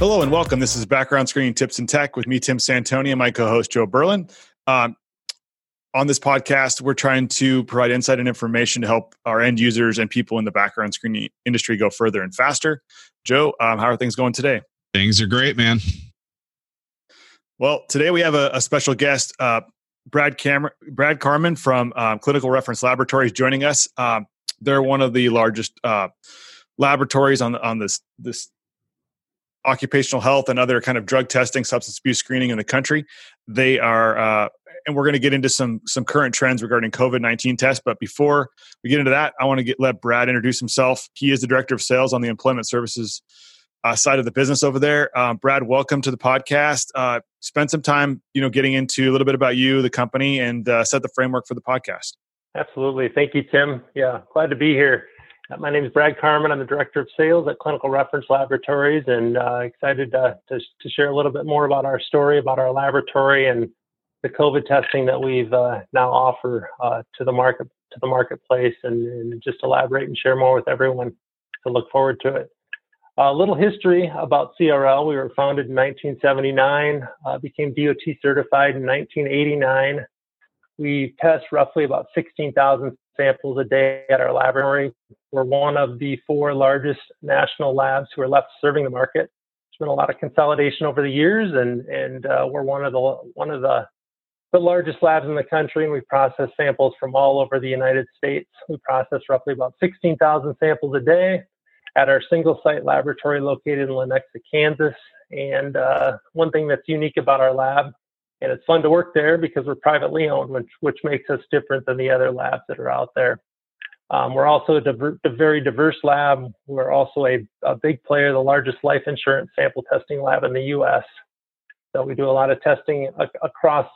Hello and welcome. This is Background Screening Tips and Tech with me, Tim Santoni, and my co host, Joe Berlin. Um, on this podcast, we're trying to provide insight and information to help our end users and people in the background screening industry go further and faster. Joe, um, how are things going today? Things are great, man. Well, today we have a, a special guest, uh, Brad Cameron, Brad Carman from um, Clinical Reference Laboratories, joining us. Um, they're one of the largest uh, laboratories on on this this occupational health and other kind of drug testing, substance abuse screening in the country. They are, uh, and we're going to get into some some current trends regarding COVID nineteen tests. But before we get into that, I want to get let Brad introduce himself. He is the director of sales on the employment services uh, side of the business over there. Uh, Brad, welcome to the podcast. Uh, spend some time, you know, getting into a little bit about you, the company, and uh, set the framework for the podcast. Absolutely, thank you, Tim. Yeah, glad to be here. Uh, my name is Brad Carman. I'm the Director of Sales at Clinical Reference Laboratories and uh, excited to, to, to, share a little bit more about our story, about our laboratory and the COVID testing that we've uh, now offer uh, to the market to the marketplace and, and, just elaborate and share more with everyone. So look forward to it. A little history about CRL. We were founded in 1979, uh, became DOT certified in 1989. We test roughly about 16,000 samples a day at our laboratory. We're one of the four largest national labs who are left serving the market. There's been a lot of consolidation over the years, and and uh, we're one of the one of the the largest labs in the country, and we process samples from all over the United States. We process roughly about 16,000 samples a day at our single site laboratory located in Lenexa, Kansas. And uh, one thing that's unique about our lab and it's fun to work there because we're privately owned, which which makes us different than the other labs that are out there. Um, we're also a, diver- a, very diverse lab. We're also a, a big player, the largest life insurance sample testing lab in the U.S. So we do a lot of testing across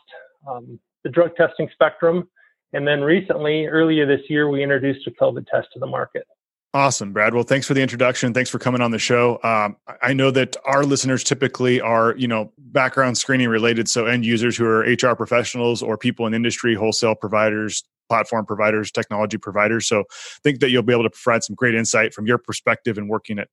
um, the drug testing spectrum. And then recently, earlier this year, we introduced a COVID test to the market. Awesome, Brad. Well, thanks for the introduction. Thanks for coming on the show. Um, I know that our listeners typically are, you know, background screening related. So end users who are HR professionals or people in industry, wholesale providers, platform providers, technology providers. So I think that you'll be able to provide some great insight from your perspective in working at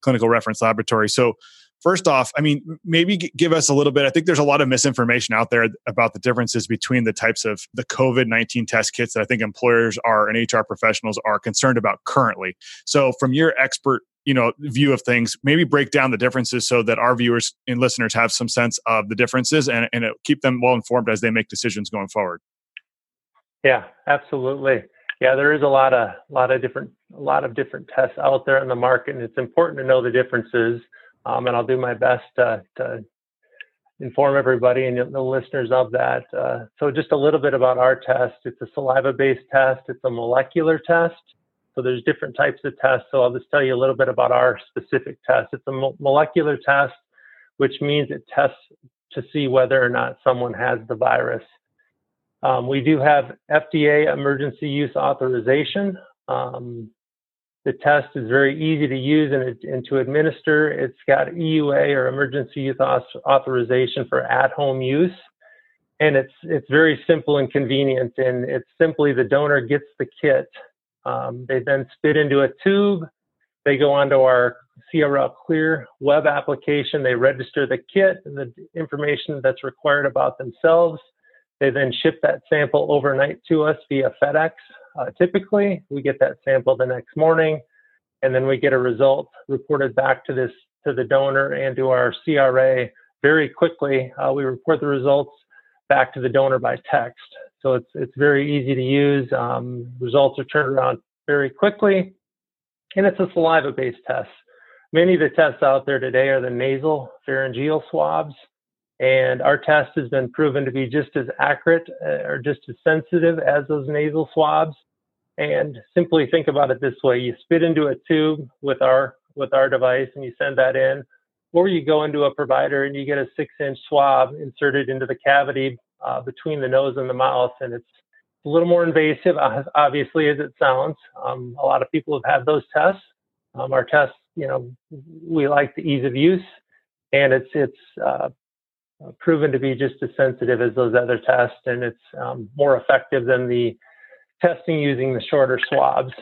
clinical reference laboratory. So first off, I mean, maybe give us a little bit. I think there's a lot of misinformation out there about the differences between the types of the COVID 19 test kits that I think employers are and HR professionals are concerned about currently. So, from your expert you know view of things maybe break down the differences so that our viewers and listeners have some sense of the differences and, and keep them well informed as they make decisions going forward yeah absolutely yeah there is a lot of lot of different a lot of different tests out there in the market and it's important to know the differences um, and I'll do my best to, to inform everybody and the listeners of that. Uh, so just a little bit about our test. It's a saliva-based test. It's a molecular test. So there's different types of tests. So I'll just tell you a little bit about our specific test. It's a mo- molecular test, which means it tests to see whether or not someone has the virus. Um, we do have FDA emergency use authorization. Um, the test is very easy to use and, and to administer. It's got EUA or emergency use authorization for at-home use. And it's, it's very simple and convenient. And it's simply the donor gets the kit. Um, they then spit into a tube. They go onto our CRL Clear web application. They register the kit and the information that's required about themselves. They then ship that sample overnight to us via FedEx. Uh, typically, we get that sample the next morning, and then we get a result reported back to this to the donor and to our CRA very quickly. Uh, we report the results back to the donor by text, so it's it's very easy to use. Um, results are turned around very quickly, and it's a saliva-based test. Many of the tests out there today are the nasal pharyngeal swabs. And our test has been proven to be just as accurate uh, or just as sensitive as those nasal swabs. And simply think about it this way: you spit into a tube with our with our device, and you send that in, or you go into a provider and you get a six-inch swab inserted into the cavity uh, between the nose and the mouth, and it's a little more invasive, obviously, as it sounds. Um, a lot of people have had those tests. Um, our tests, you know, we like the ease of use, and it's it's uh, uh, proven to be just as sensitive as those other tests, and it's um, more effective than the testing using the shorter swabs.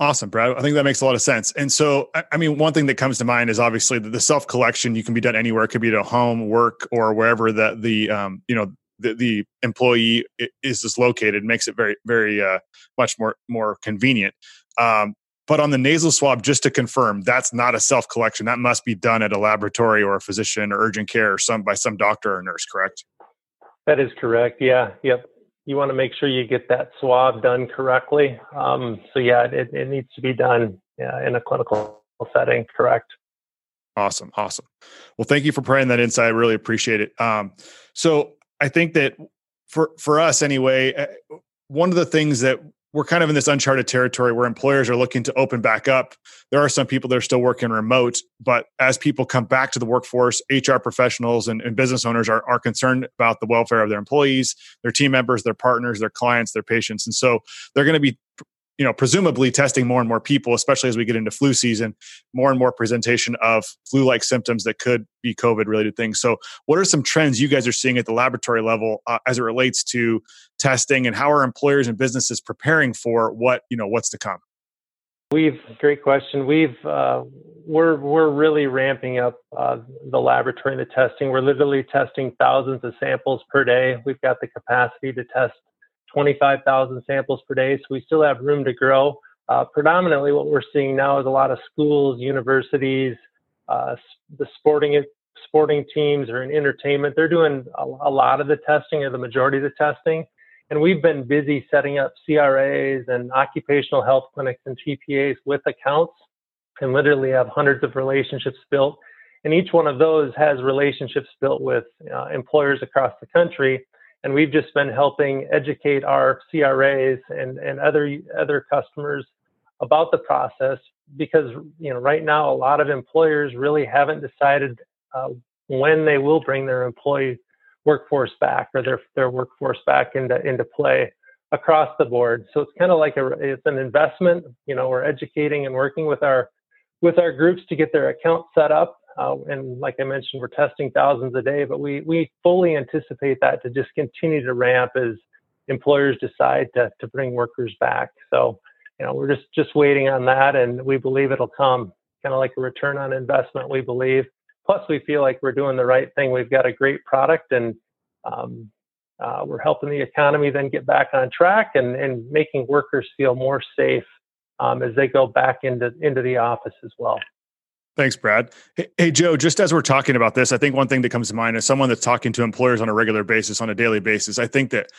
Awesome, Brad. I think that makes a lot of sense. And so, I mean, one thing that comes to mind is obviously the self collection. You can be done anywhere. It could be at home, work, or wherever that the um, you know the, the employee is just located. Makes it very very uh, much more more convenient. Um, but on the nasal swab, just to confirm, that's not a self collection. That must be done at a laboratory or a physician or urgent care or some by some doctor or nurse. Correct? That is correct. Yeah. Yep you want to make sure you get that swab done correctly. Um, so yeah, it, it, needs to be done yeah, in a clinical setting. Correct. Awesome. Awesome. Well, thank you for providing that insight. I really appreciate it. Um, so I think that for, for us anyway, eh, one of the things that we're kind of in this uncharted territory where employers are looking to open back up. There are some people that are still working remote, but as people come back to the workforce, HR professionals and, and, business owners are, are concerned about the welfare of their employees, their team members, their partners, their clients, their patients. And so they're going to be you know presumably testing more and more people especially as we get into flu season more and more presentation of flu like symptoms that could be covid related things. So what are some trends you guys are seeing at the laboratory level uh, as it relates to testing and how are employers and businesses preparing for what you know what's to come? We've great question. We've uh, we're we're really ramping up uh, the laboratory and the testing. We're literally testing thousands of samples per day. We've got the capacity to test 25,000 samples per day. So we still have room to grow. Uh, predominantly, what we're seeing now is a lot of schools, universities, uh, the sporting sporting teams or in entertainment. They're doing a, a, lot of the testing or the majority of the testing. And we've been busy setting up CRAs and occupational health clinics and TPAs with accounts and literally have hundreds of relationships built. And each one of those has relationships built with uh, employers across the country and we've just been helping educate our CRAs and, and other other customers about the process because you know right now a lot of employers really haven't decided uh, when they will bring their employee workforce back or their their workforce back into into play across the board. So it's kind of like a it's an investment. You know, we're educating and working with our with our groups to get their account set up uh, and like I mentioned, we're testing thousands a day, but we, we fully anticipate that to just continue to ramp as employers decide to, to bring workers back. So, you know, we're just, just waiting on that and we believe it'll come kind of like a return on investment, we believe. Plus, we feel like we're doing the right thing. We've got a great product and um, uh, we're helping the economy then get back on track and, and making workers feel more safe um, as they go back into, into the office as well. Thanks, Brad. Hey, Joe, just as we're talking about this, I think one thing that comes to mind is someone that's talking to employers on a regular basis, on a daily basis. I think that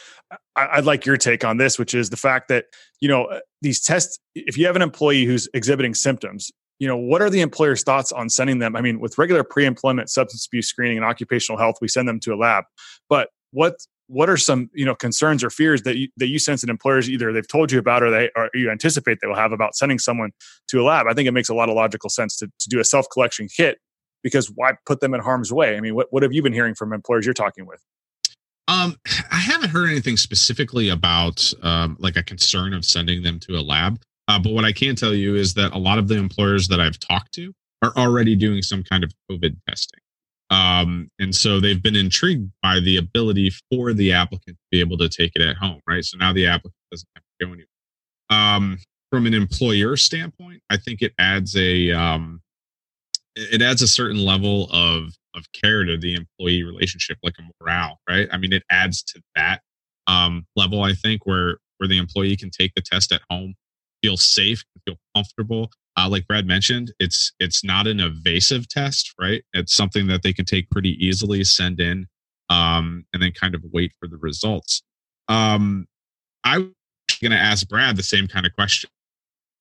I'd like your take on this, which is the fact that, you know, uh, these tests, if you have an employee who's exhibiting symptoms, you know, what are the employer's thoughts on sending them? I mean, with regular pre employment substance abuse screening and occupational health, we send them to a lab. But what what are some you know concerns or fears that you, that you sense that employers either they've told you about or they or you anticipate they will have about sending someone to a lab i think it makes a lot of logical sense to, to do a self collection kit because why put them in harm's way i mean what, what have you been hearing from employers you're talking with um, I haven't heard anything specifically about um, like a concern of sending them to a lab. Uh, but what I can tell you is that a lot of the employers that I've talked to are already doing some kind of COVID testing. Um, and so they've been intrigued by the ability for the applicant to be able to take it at home, right? So now the applicant doesn't have to go anywhere. Um, from an employer standpoint, I think it adds a um, it adds a certain level of of care to the employee relationship, like a morale, right? I mean, it adds to that um, level. I think where where the employee can take the test at home, feel safe, feel comfortable, uh, like Brad mentioned, it's it's not an evasive test, right? It's something that they can take pretty easily, send in, um, and then kind of wait for the results. Um, I'm going to ask Brad the same kind of question.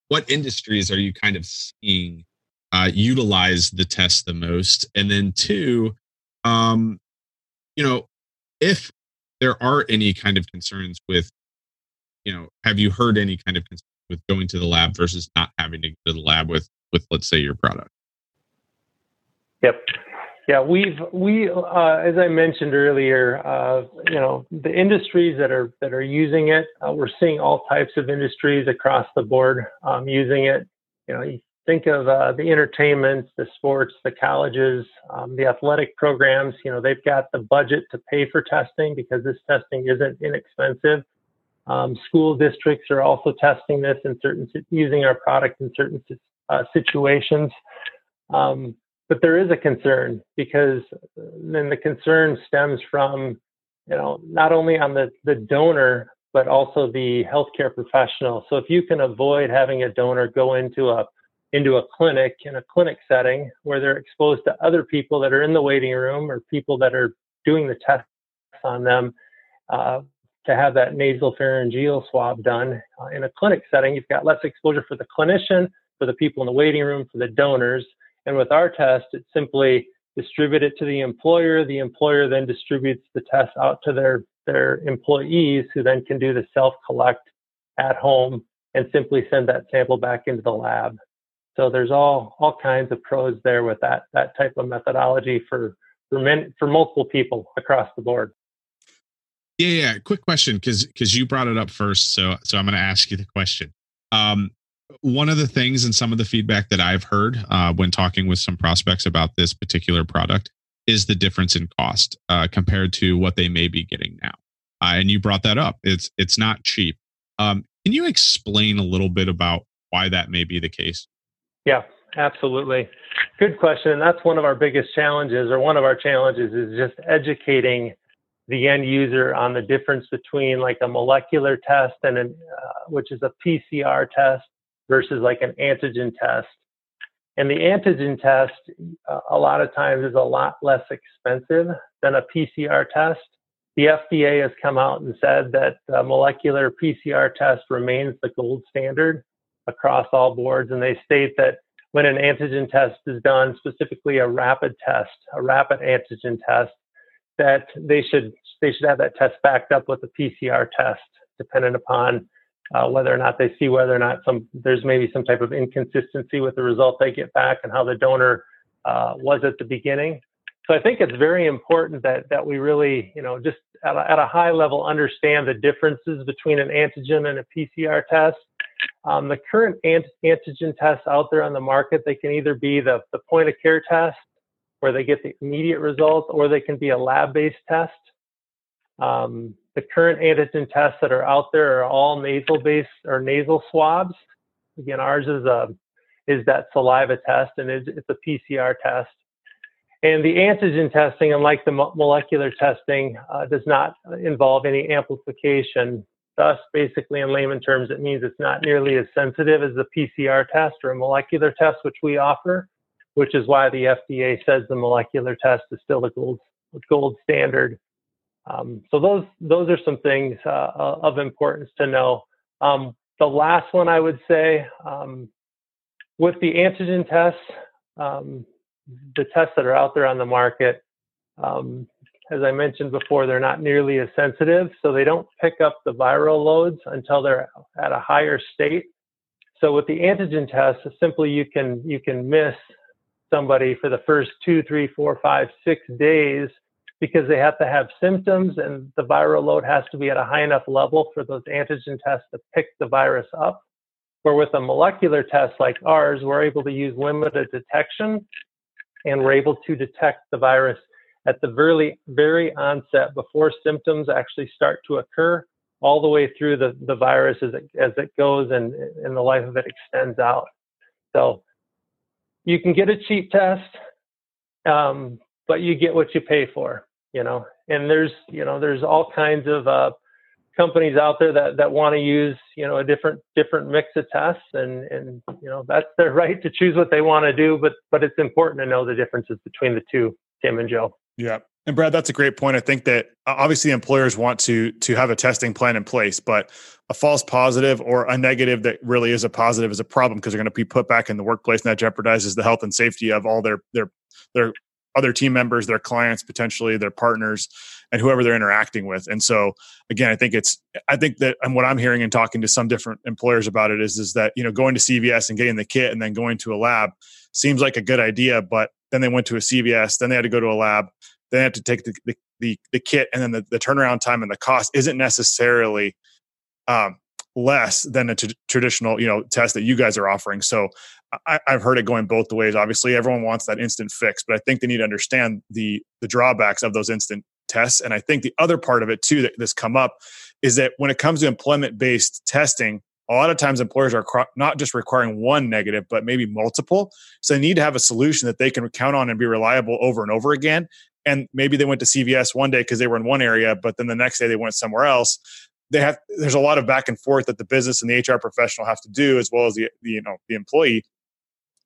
What industries are you kind of seeing uh, utilize the test the most? And then two, um, you know, if there are any kind of concerns with, you know, have you heard any kind of concerns with going to the lab versus not having to go to the lab with with let's say your product? Yep. Yeah we've we uh, as i mentioned earlier uh, you know the industries that are that are using it uh, we're seeing all types of industries across the board um, using it. You know you think of uh, the entertainment the sports the colleges um, the athletic programs you know they've got the budget to pay for testing because this testing isn't inexpensive Um, school districts are also testing this in certain using our product in certain uh, situations. Um, but there is a concern because then the concern stems from you know not only on the the donor but also the healthcare professional. So if you can avoid having a donor go into a into a clinic in a clinic setting where they're exposed to other people that are in the waiting room or people that are doing the tests on them uh, to have that nasal pharyngeal swab done uh, in a clinic setting you've got less exposure for the clinician for the people in the waiting room for the donors. And with our test it's simply distribute it to the employer. The employer then distributes the test out to their their employees who then can do the self collect at home and simply send that sample back into the lab. So there's all all kinds of pros there with that that type of methodology for for men for multiple people across the board. Yeah, yeah. Quick question, because because you brought it up first, so so I'm going to ask you the question. Um, one of the things and some of the feedback that I've heard uh, when talking with some prospects about this particular product is the difference in cost uh, compared to what they may be getting now. Uh, and you brought that up. It's it's not cheap. Um, can you explain a little bit about why that may be the case? Yeah, absolutely. Good question. And that's one of our biggest challenges, or one of our challenges, is just educating the end user on the difference between like a molecular test and an, uh, which is a PCR test versus like an antigen test. And the antigen test, uh, a lot of times, is a lot less expensive than a PCR test. The FDA has come out and said that the molecular PCR test remains the gold standard across all boards, and they state that when an antigen test is done, specifically a rapid test, a rapid antigen test, that they should they should have that test backed up with a PCR test, dependent upon uh, whether or not they see whether or not some there's maybe some type of inconsistency with the result they get back and how the donor uh, was at the beginning. So I think it's very important that that we really, you know, just at a, at a high level understand the differences between an antigen and a PCR test um, the current antigen tests out there on the market, they can either be the, the point of care test where they get the immediate results, or they can be a lab based test. Um, the current antigen tests that are out there are all nasal based or nasal swabs. Again, ours is a is that saliva test, and it's, it's a PCR test. And the antigen testing, unlike the molecular testing, uh, does not involve any amplification Thus, basically, in layman terms, it means it's not nearly as sensitive as the PCR test or a molecular test, which we offer, which is why the FDA says the molecular test is still the gold, gold standard. Um, so those those are some things uh, of importance to know. Um, the last one I would say um, with the antigen tests, um, the tests that are out there on the market, um, as I mentioned before, they're not nearly as sensitive, so they don't pick up the viral loads until they're at a higher state. So with the antigen test, simply you can you can miss somebody for the first two, three, four, five, six days because they have to have symptoms and the viral load has to be at a high enough level for those antigen tests to pick the virus up. Where with a molecular test like ours, we're able to use limited detection and we're able to detect the virus at the very, very onset before symptoms actually start to occur all the way through the, the virus as it, as it goes and, and the life of it extends out. So you can get a cheap test, um, but you get what you pay for, you know, and there's, you know, there's all kinds of uh, companies out there that, that want to use, you know, a different, different mix of tests and, and, you know, that's their right to choose what they want to do, but, but it's important to know the differences between the two, Tim and Joe. Yeah. And Brad, that's a great point. I think that uh, obviously employers want to to have a testing plan in place, but a false positive or a negative that really is a positive is a problem because they're going to be put back in the workplace and that jeopardizes the health and safety of all their their their other team members, their clients, potentially their partners, and whoever they're interacting with. And so, again, I think it's, I think that, and what I'm hearing and talking to some different employers about it is, is that you know going to CVS and getting the kit and then going to a lab seems like a good idea, but then they went to a CVS, then they had to go to a lab, then they have to take the, the, the, the kit, and then the, the, turnaround time and the cost isn't necessarily um, less than a t- traditional you know test that you guys are offering. So I, have heard it going both ways. Obviously, everyone wants that instant fix, but I think they need to understand the the drawbacks of those instant tests. And I think the other part of it too that that's come up is that when it comes to employment based testing, a lot of times employers are not just requiring one negative, but maybe multiple. So they need to have a solution that they can count on and be reliable over and over again. And maybe they went to CVS one day because they were in one area, but then the next day they went somewhere else. They have there's a lot of back and forth that the business and the HR professional have to do, as well as the, the you know the employee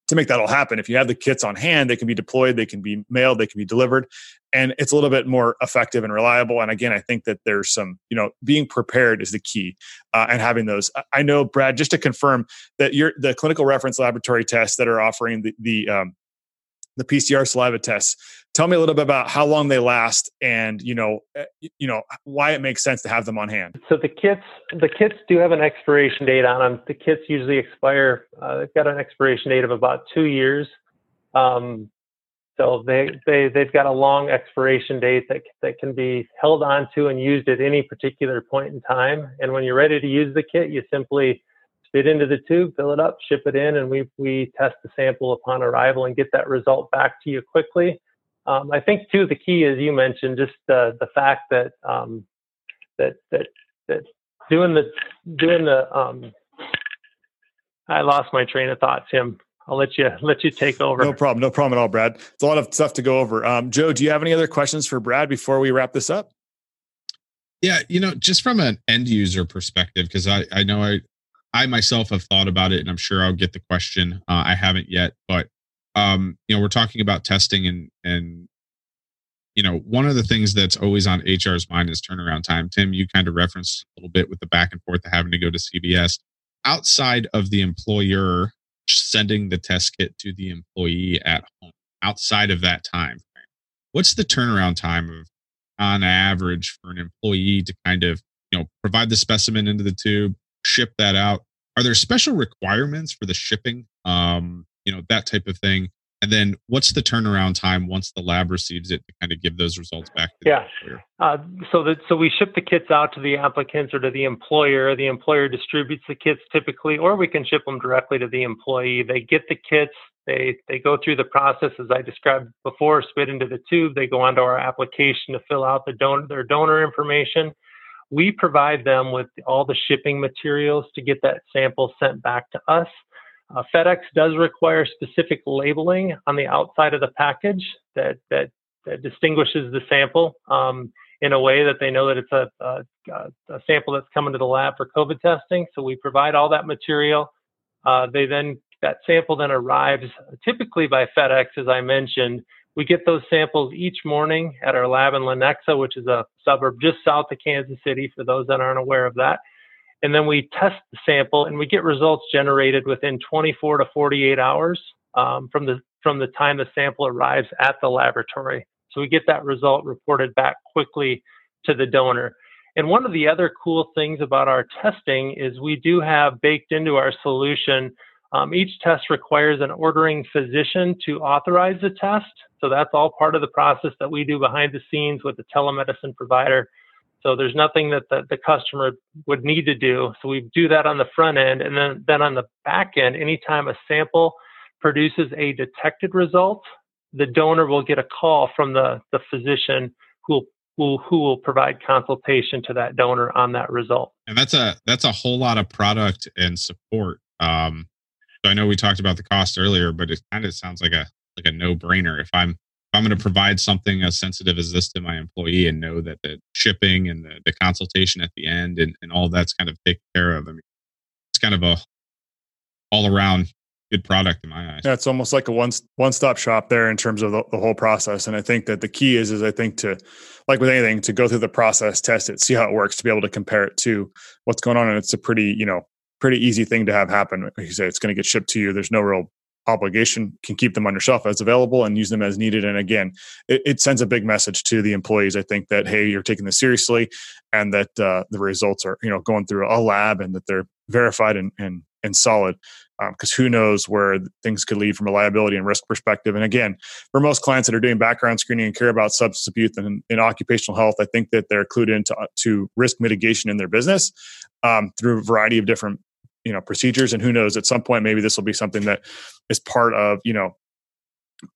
to make that all happen. If you have the kits on hand, they can be deployed, they can be mailed, they can be delivered, and it's a little bit more effective and reliable. And again, I think that there's some, you know, being prepared is the key, uh, and having those. I know, Brad, just to confirm that you're the clinical reference laboratory tests that are offering the the um, the PCR saliva tests. Tell me a little bit about how long they last, and you know, eh, you know why it makes sense to have them on hand. So the kits, the kits do have an expiration date on them. The kits usually expire. Uh, they've got an expiration date of about two years. Um, so they they they've got a long expiration date that that can be held onto and used at any particular point in time. And when you're ready to use the kit, you simply spit into the tube, fill it up, ship it in, and we we test the sample upon arrival and get that result back to you quickly. Um, I think too the key, as you mentioned, just the the fact that um, that that that doing the doing the um, I lost my train of thought, Tim. I'll let you let you take over. No problem. No problem at all, Brad. It's a lot of stuff to go over. Um, Joe, do you have any other questions for Brad before we wrap this up? Yeah, you know, just from an end user perspective, because I I know I I myself have thought about it, and I'm sure I'll get the question. Uh, I haven't yet, but um, you know, we're talking about testing, and and you know, one of the things that's always on HR's mind is turnaround time. Tim, you kind of referenced a little bit with the back and forth of having to go to CVS. Outside of the employer sending the test kit to the employee at home, outside of that time what's the turnaround time of on average for an employee to kind of you know provide the specimen into the tube ship that out. Are there special requirements for the shipping? Um, you know, that type of thing. And then what's the turnaround time once the lab receives it to kind of give those results back to yeah. Uh, so that so we ship the kits out to the applicants or to the employer. The employer distributes the kits typically, or we can ship them directly to the employee. They get the kits, they they go through the process as I described before, spit into the tube. They go onto our application to fill out the donor their donor information we provide them with all the shipping materials to get that sample sent back to us. Uh, FedEx does require specific labeling on the outside of the package that, that, that distinguishes the sample um, in a way that they know that it's a, a, a, sample that's coming to the lab for COVID testing. So we provide all that material. Uh, they then that sample then arrives typically by FedEx, as I mentioned, we get those samples each morning at our lab in Lenexa, which is a suburb just south of Kansas City, for those that aren't aware of that. And then we test the sample, and we get results generated within 24 to 48 hours um, from the from the time the sample arrives at the laboratory. So we get that result reported back quickly to the donor. And one of the other cool things about our testing is we do have baked into our solution um, each test requires an ordering physician to authorize the test. So that's all part of the process that we do behind the scenes with the telemedicine provider. So there's nothing that the, the customer would need to do. So we do that on the front end. And then, then on the back end, anytime a sample produces a detected result, the donor will get a call from the, the physician who will who, will provide consultation to that donor on that result. And that's a that's a whole lot of product and support. Um, so I know we talked about the cost earlier, but it kind of sounds like a like a no brainer. If I'm I'm going to provide something as sensitive as this to my employee and know that the shipping and the, the consultation at the end and, and all that's kind of taken care of, I mean, it's kind of a all around good product in my eyes. Yeah, it's almost like a one one stop shop there in terms of the, the, whole process. And I think that the key is is I think to like with anything to go through the process, test it, see how it works, to be able to compare it to what's going on. And it's a pretty you know pretty easy thing to have happen. Like you say, it's going to get shipped to you. There's no real obligation. Can keep them on your shelf as available and use them as needed. And again, it, it, sends a big message to the employees. I think that hey, you're taking this seriously, and that uh, the results are you know going through a lab and that they're verified and and, and solid. Because um, who knows where things could lead from a liability and risk perspective. And again, for most clients that are doing background screening and care about substance abuse and, and occupational health, I think that they're clued into uh, to risk mitigation in their business um, through a variety of different you know procedures and who knows at some point maybe this will be something that is part of you know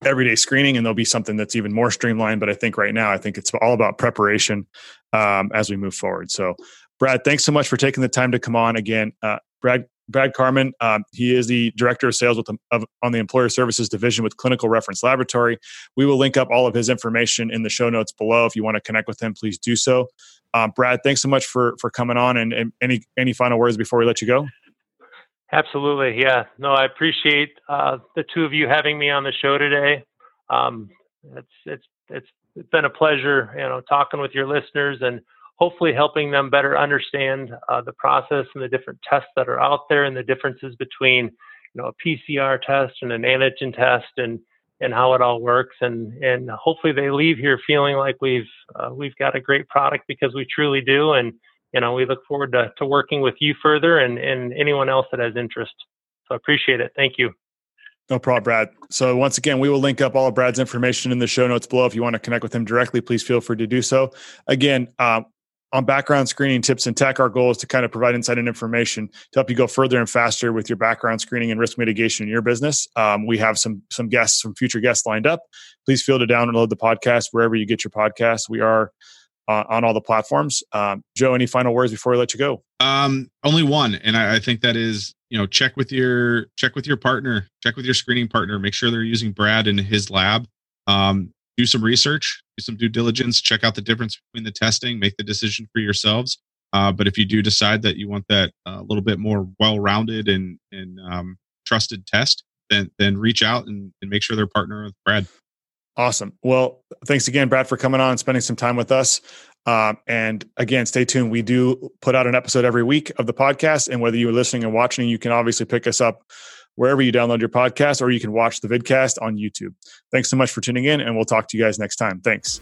everyday screening and there'll be something that's even more streamlined. But i think right now i think it's all about preparation um, as we move forward. So brad thanks so much for taking the time to come on again. Uh, brad brad carman um, he is the director of sales with the, of, on the employer services division with clinical reference laboratory. We will link up all of his information in the show notes below. If you want to connect with him please do so. Um, brad thanks so much for for coming on and, and any any final words before we let you go Absolutely. Yeah. No, I appreciate uh, the two of you having me on the show today. Um, it's, it's, it's, been a pleasure, you know, talking with your listeners and hopefully helping them better understand uh, the process and the different tests that are out there and the differences between, you know, a PCR test and an antigen test and, and how it all works. And, and hopefully they leave here feeling like we've, uh, we've got a great product because we truly do. And, you know, we look forward to, to working with you further and, and anyone else that has interest. So I appreciate it. Thank you. No problem, Brad. So once again, we will link up all of Brad's information in the show notes below. If you want to connect with him directly, please feel free to do so. Again, um, on background screening tips and tech, our goal is to kind of provide insight and information to help you go further and faster with your background screening and risk mitigation in your business. Um, we have some some guests, some future guests lined up. Please feel to download the podcast wherever you get your podcasts. We are uh, on all the platforms. Um, Joe, any final words before we let you go? Um, only one, and I, I, think that is you know check with your check with your partner, check with your screening partner, make sure they're using Brad in his lab. Um, do some research, do some due diligence, check out the difference between the testing, make the decision for yourselves. Uh, but if you do decide that you want that a uh, little bit more well-rounded and and um, trusted test, then then reach out and, and make sure they're partner with Brad. Awesome. Well, thanks again, Brad, for coming on and spending some time with us. Um, and again, stay tuned. We do put out an episode every week of the podcast. And whether you're listening and watching, you can obviously pick us up wherever you download your podcast or you can watch the vidcast on YouTube. Thanks so much for tuning in, and we'll talk to you guys next time. Thanks.